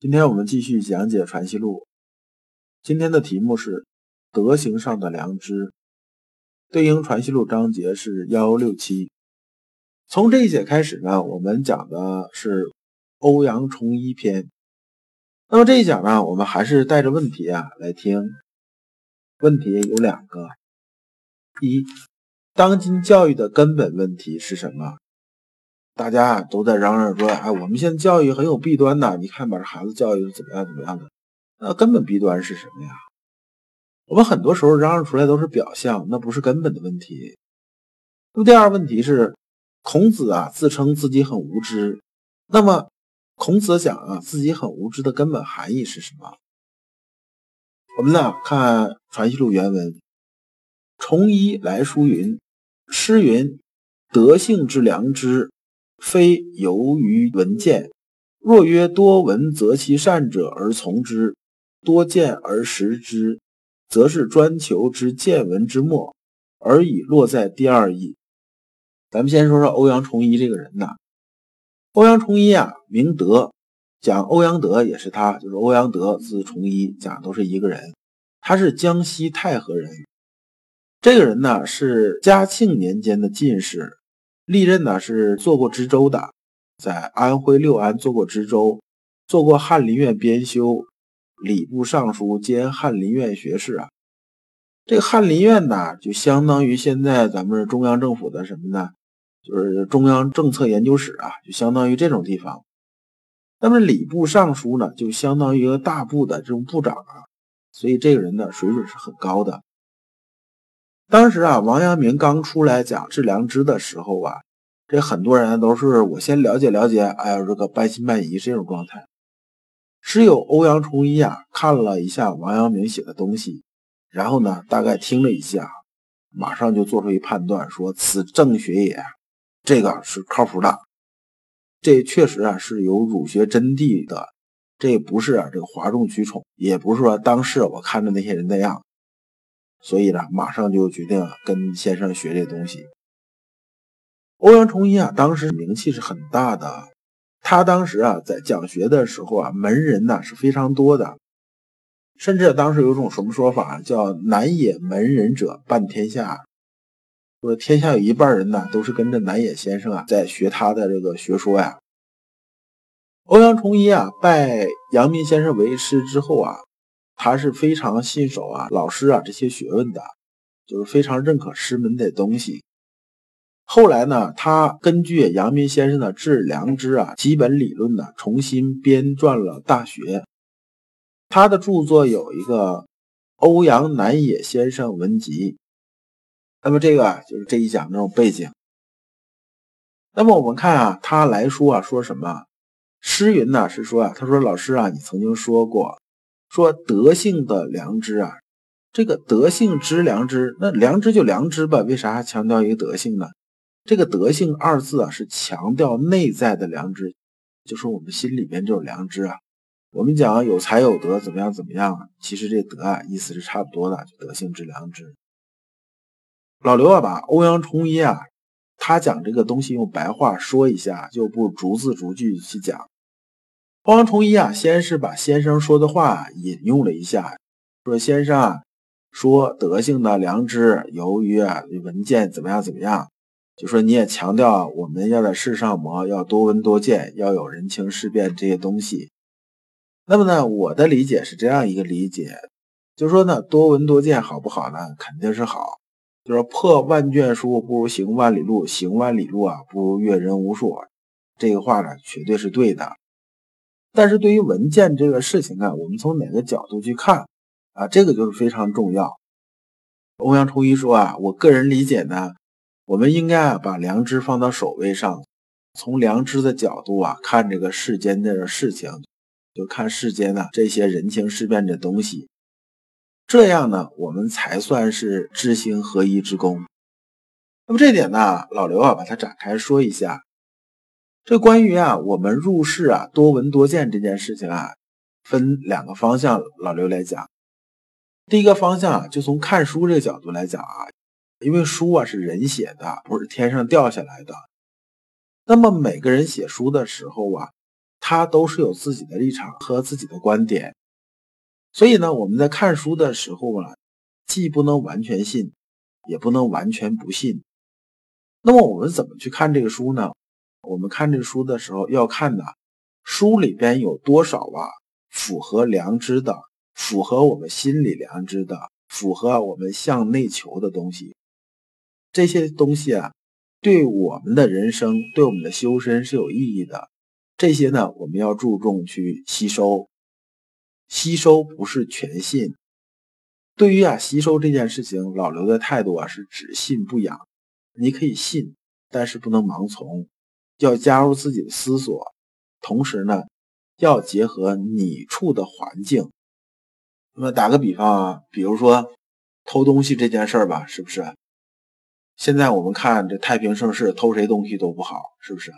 今天我们继续讲解《传习录》。今天的题目是德行上的良知，对应《传习录》章节是幺六七。从这一节开始呢，我们讲的是欧阳崇一篇。那么这一讲呢，我们还是带着问题啊来听。问题有两个：一，当今教育的根本问题是什么？大家都在嚷嚷说：“哎，我们现在教育很有弊端呐！你看把这孩子教育的怎么样怎么样的？那根本弊端是什么呀？我们很多时候嚷嚷出来都是表象，那不是根本的问题。那么第二个问题是，孔子啊自称自己很无知，那么。孔子讲啊，自己很无知的根本含义是什么？我们呢看《传习录》原文，崇一来书云：“诗云，德性之良知，非由于闻见。若曰多闻则其善者而从之，多见而识之，则是专求之见闻之末，而已落在第二义。”咱们先说说欧阳崇一这个人呐。欧阳崇一啊，明德，讲欧阳德也是他，就是欧阳德字崇一，讲都是一个人。他是江西太和人。这个人呢是嘉庆年间的进士，历任呢是做过知州的，在安徽六安做过知州，做过翰林院编修、礼部尚书兼翰林院学士啊。这个翰林院呢，就相当于现在咱们中央政府的什么呢？就是中央政策研究室啊，就相当于这种地方。那么礼部尚书呢，就相当于一个大部的这种部长啊。所以这个人呢，水准是很高的。当时啊，王阳明刚出来讲致良知的时候啊，这很多人都是我先了解了解，哎呀，这个半信半疑这种状态。只有欧阳崇一啊，看了一下王阳明写的东西，然后呢，大概听了一下，马上就做出一判断，说此正学也。这个是靠谱的，这确实啊是有儒学真谛的，这不是啊这个哗众取宠，也不是说当时我看着那些人那样，所以呢，马上就决定跟先生学这东西。欧阳崇一啊，当时名气是很大的，他当时啊在讲学的时候啊，门人呢是非常多的，甚至当时有种什么说法，叫南野门人者半天下。说天下有一半人呢，都是跟着南野先生啊，在学他的这个学说呀。欧阳崇一啊，拜阳明先生为师之后啊，他是非常信守啊老师啊这些学问的，就是非常认可师门的东西。后来呢，他根据阳明先生的致良知啊基本理论呢，重新编撰了《大学》。他的著作有一个《欧阳南野先生文集》。那么这个，就是这一讲这种背景。那么我们看啊，他来说啊，说什么？诗云呢是说啊，他说老师啊，你曾经说过，说德性的良知啊，这个德性之良知，那良知就良知吧，为啥还强调一个德性呢？这个德性二字啊，是强调内在的良知，就是我们心里边这种良知啊。我们讲有才有德，怎么样怎么样？其实这德啊，意思是差不多的，就德性之良知。老刘啊，把欧阳崇一啊，他讲这个东西用白话说一下，就不逐字逐句去讲。欧阳崇一啊，先是把先生说的话引用了一下，说先生啊，说德性的良知由于啊闻见怎么样怎么样，就说你也强调我们要在世上磨，要多闻多见，要有人情世变这些东西。那么呢，我的理解是这样一个理解，就说呢，多闻多见好不好呢？肯定是好。就是破万卷书不如行万里路，行万里路啊不如阅人无数。这个话呢，绝对是对的。但是对于文件这个事情啊，我们从哪个角度去看啊，这个就是非常重要。欧阳崇一说啊，我个人理解呢，我们应该啊把良知放到首位上，从良知的角度啊看这个世间的事情，就看世间呢这些人情世变的东西，这样呢，我们才算是知行合一之功。那么这点呢，老刘啊，把它展开说一下。这关于啊，我们入世啊，多闻多见这件事情啊，分两个方向，老刘来讲。第一个方向啊，就从看书这个角度来讲啊，因为书啊是人写的，不是天上掉下来的。那么每个人写书的时候啊，他都是有自己的立场和自己的观点。所以呢，我们在看书的时候啊，既不能完全信，也不能完全不信。那么我们怎么去看这个书呢？我们看这书的时候，要看的书里边有多少啊符合良知的、符合我们心理良知的、符合我们向内求的东西。这些东西啊，对我们的人生、对我们的修身是有意义的。这些呢，我们要注重去吸收。吸收不是全信。对于啊吸收这件事情，老刘的态度啊是只信不养。你可以信，但是不能盲从，要加入自己的思索，同时呢，要结合你处的环境。那么打个比方啊，比如说偷东西这件事儿吧，是不是？现在我们看这太平盛世，偷谁东西都不好，是不是？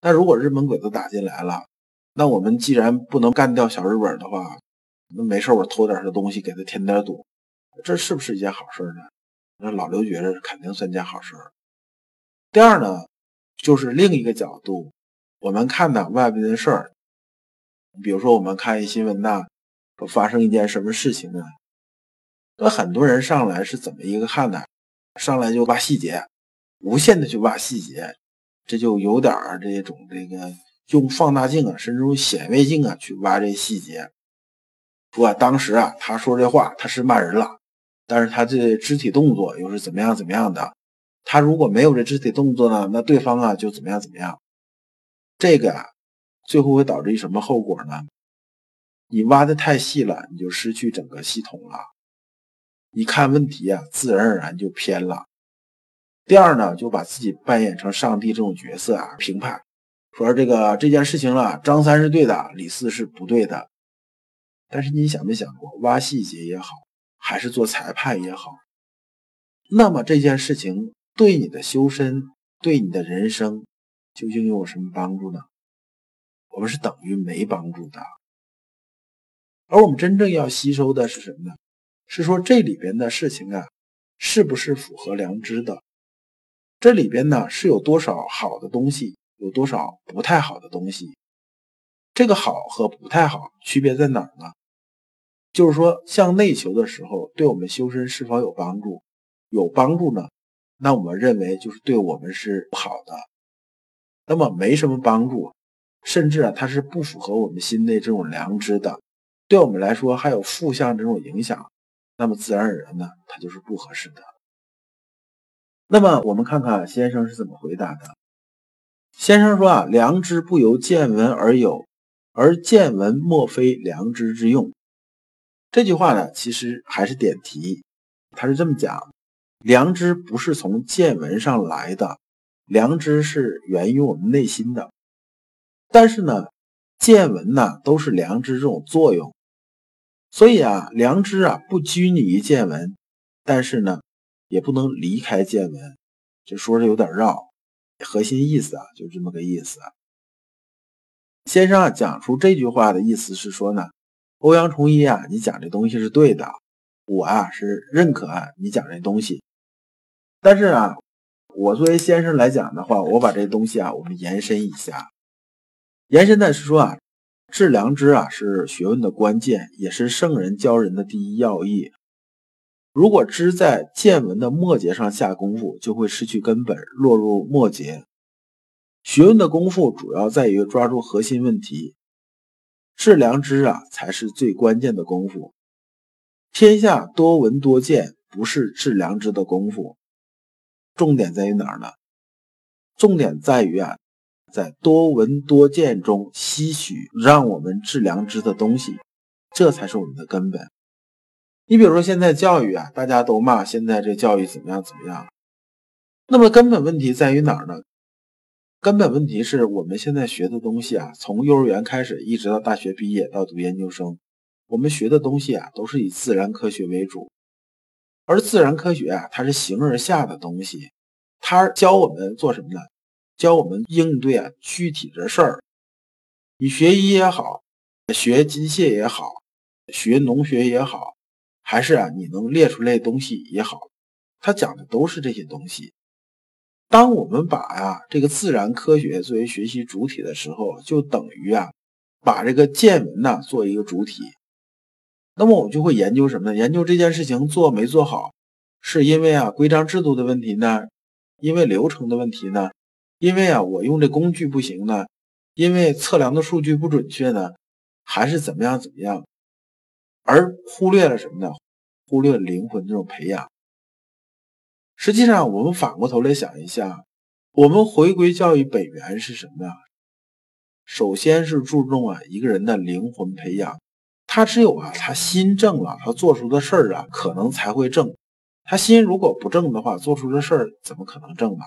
那如果日本鬼子打进来了，那我们既然不能干掉小日本的话，那没事我偷点他东西给他添点堵，这是不是一件好事呢？那老刘觉得肯定算件好事。第二呢，就是另一个角度，我们看到外边的事儿，比如说我们看一新闻呐，说发生一件什么事情啊，那很多人上来是怎么一个看呢？上来就挖细节，无限的去挖细节，这就有点儿这种这个用放大镜啊，甚至用显微镜啊去挖这细节。说当时啊，他说这话他是骂人了。但是他这肢体动作又是怎么样怎么样的？他如果没有这肢体动作呢，那对方啊就怎么样怎么样？这个啊，最后会导致一什么后果呢？你挖的太细了，你就失去整个系统了。你看问题啊，自然而然就偏了。第二呢，就把自己扮演成上帝这种角色啊，评判说这个这件事情了，张三是对的，李四是不对的。但是你想没想过，挖细节也好。还是做裁判也好，那么这件事情对你的修身、对你的人生究竟有什么帮助呢？我们是等于没帮助的。而我们真正要吸收的是什么呢？是说这里边的事情啊，是不是符合良知的？这里边呢是有多少好的东西，有多少不太好的东西？这个好和不太好区别在哪儿呢？就是说，向内求的时候，对我们修身是否有帮助？有帮助呢，那我们认为就是对我们是不好的。那么没什么帮助，甚至啊，它是不符合我们心内这种良知的，对我们来说还有负向这种影响，那么自然而然呢，它就是不合适的。那么我们看看先生是怎么回答的。先生说啊，良知不由见闻而有，而见闻莫非良知之用。这句话呢，其实还是点题。他是这么讲：良知不是从见闻上来的，良知是源于我们内心的。但是呢，见闻呢都是良知这种作用。所以啊，良知啊不拘泥于见闻，但是呢，也不能离开见闻。这说的有点绕，核心意思啊就这么个意思。先生啊讲出这句话的意思是说呢。欧阳崇一啊，你讲这东西是对的，我啊是认可啊你讲这东西。但是啊，我作为先生来讲的话，我把这东西啊，我们延伸一下。延伸的是说啊，致良知啊是学问的关键，也是圣人教人的第一要义。如果知在见闻的末节上下功夫，就会失去根本，落入末节。学问的功夫主要在于抓住核心问题。致良知啊，才是最关键的功夫。天下多闻多见，不是致良知的功夫。重点在于哪儿呢？重点在于啊，在多闻多见中吸取让我们治良知的东西，这才是我们的根本。你比如说现在教育啊，大家都骂现在这教育怎么样怎么样，那么根本问题在于哪儿呢？根本问题是我们现在学的东西啊，从幼儿园开始，一直到大学毕业到读研究生，我们学的东西啊，都是以自然科学为主。而自然科学啊，它是形而下的东西，它教我们做什么呢？教我们应对啊具体的事儿。你学医也好，学机械也好，学农学也好，还是啊你能列出来东西也好，它讲的都是这些东西。当我们把啊这个自然科学作为学习主体的时候，就等于啊把这个见闻呢做一个主体。那么我们就会研究什么呢？研究这件事情做没做好，是因为啊规章制度的问题呢？因为流程的问题呢？因为啊我用这工具不行呢？因为测量的数据不准确呢？还是怎么样怎么样？而忽略了什么呢？忽略了灵魂这种培养。实际上，我们反过头来想一下，我们回归教育本源是什么呀？首先是注重啊一个人的灵魂培养，他只有啊他心正了，他做出的事儿啊可能才会正。他心如果不正的话，做出的事儿怎么可能正呢？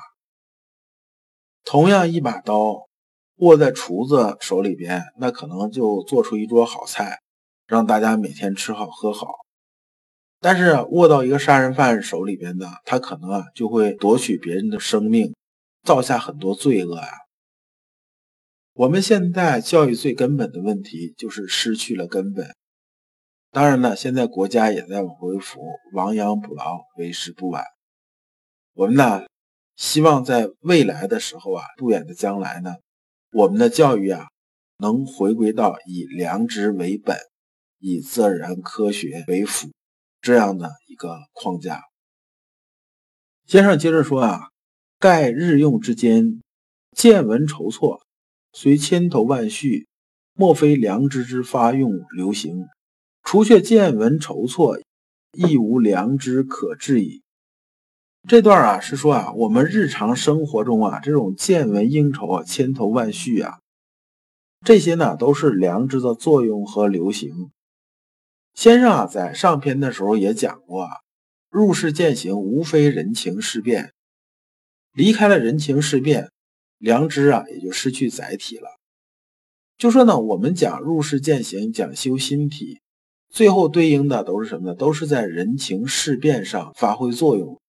同样一把刀握在厨子手里边，那可能就做出一桌好菜，让大家每天吃好喝好。但是握到一个杀人犯手里边的，他可能啊就会夺取别人的生命，造下很多罪恶呀。我们现在教育最根本的问题就是失去了根本。当然了，现在国家也在往回扶，亡羊补牢，为时不晚。我们呢，希望在未来的时候啊，不远的将来呢，我们的教育啊，能回归到以良知为本，以自然科学为辅。这样的一个框架。先生接着说啊，盖日用之间，见闻筹措，虽千头万绪，莫非良知之发用流行。除却见闻筹措，亦无良知可治矣。这段啊是说啊，我们日常生活中啊，这种见闻应酬啊，千头万绪啊，这些呢都是良知的作用和流行。先生啊，在上篇的时候也讲过啊，入世践行无非人情世变，离开了人情世变，良知啊也就失去载体了。就说呢，我们讲入世践行，讲修心体，最后对应的都是什么呢？都是在人情世变上发挥作用。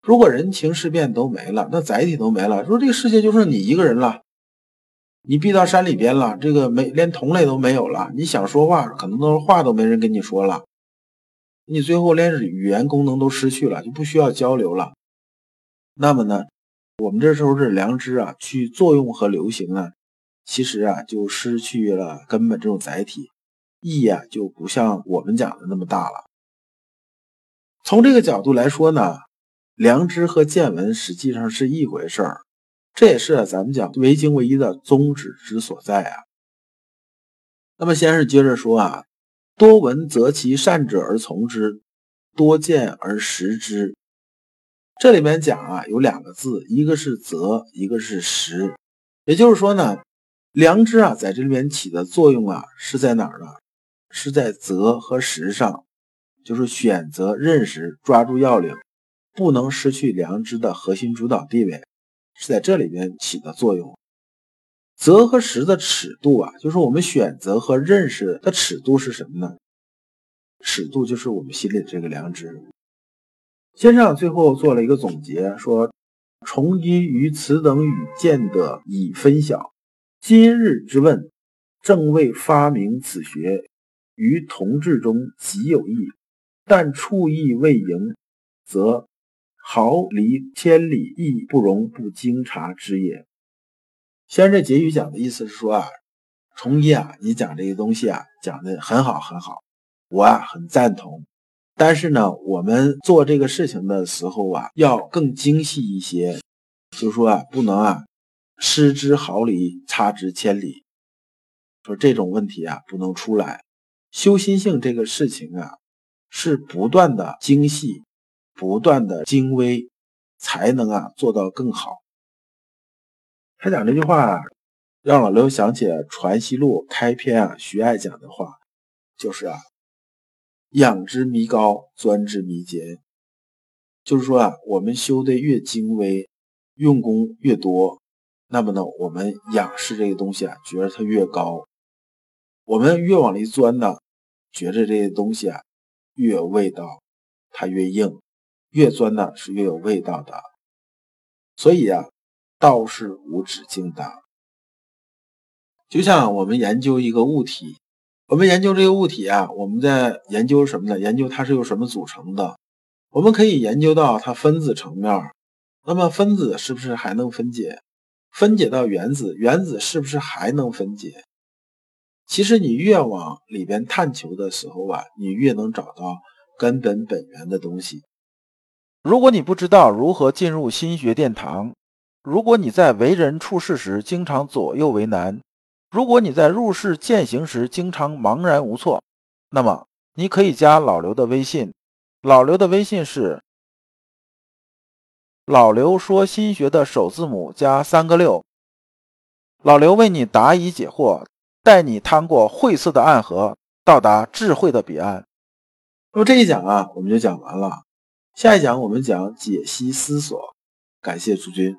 如果人情世变都没了，那载体都没了，说这个世界就剩你一个人了。你避到山里边了，这个没连同类都没有了。你想说话，可能都话都没人跟你说了。你最后连语言功能都失去了，就不需要交流了。那么呢，我们这时候是良知啊，去作用和流行啊，其实啊就失去了根本这种载体，意义啊就不像我们讲的那么大了。从这个角度来说呢，良知和见闻实际上是一回事儿。这也是咱们讲唯精唯一的宗旨之所在啊。那么，先是接着说啊，多闻则其善者而从之，多见而识之。这里面讲啊，有两个字，一个是则，一个是识。也就是说呢，良知啊，在这里面起的作用啊，是在哪儿呢？是在择和识上，就是选择、认识、抓住要领，不能失去良知的核心主导地位。是在这里边起的作用。择和识的尺度啊，就是我们选择和认识的尺度是什么呢？尺度就是我们心里这个良知。先生最后做了一个总结，说：崇基于此等语见得已分晓。今日之问，正为发明此学，于同志中极有益，但处意未盈，则。毫厘千里亦不容不经察之也。先生这结语讲的意思是说啊，崇一啊，你讲这个东西啊，讲的很好很好，我啊很赞同。但是呢，我们做这个事情的时候啊，要更精细一些，就说啊，不能啊失之毫厘，差之千里。说这种问题啊，不能出来。修心性这个事情啊，是不断的精细。不断的精微，才能啊做到更好。他讲这句话，让老刘想起《传习录》开篇啊，徐爱讲的话，就是啊，养之弥高，钻之弥坚。就是说啊，我们修的越精微，用功越多，那么呢，我们仰视这个东西啊，觉得它越高；我们越往里钻呢，觉着这些东西啊越有味道，它越硬。越钻呢是越有味道的。所以啊，道是无止境的。就像我们研究一个物体，我们研究这个物体啊，我们在研究什么呢？研究它是由什么组成的。我们可以研究到它分子层面，那么分子是不是还能分解？分解到原子，原子是不是还能分解？其实你越往里边探求的时候啊，你越能找到根本本源的东西。如果你不知道如何进入心学殿堂，如果你在为人处事时经常左右为难，如果你在入世践行时经常茫然无措，那么你可以加老刘的微信。老刘的微信是。老刘说：“心学的首字母加三个六。”老刘为你答疑解惑，带你趟过晦涩的暗河，到达智慧的彼岸。那么这一讲啊，我们就讲完了。下一讲我们讲解析思索。感谢诸君。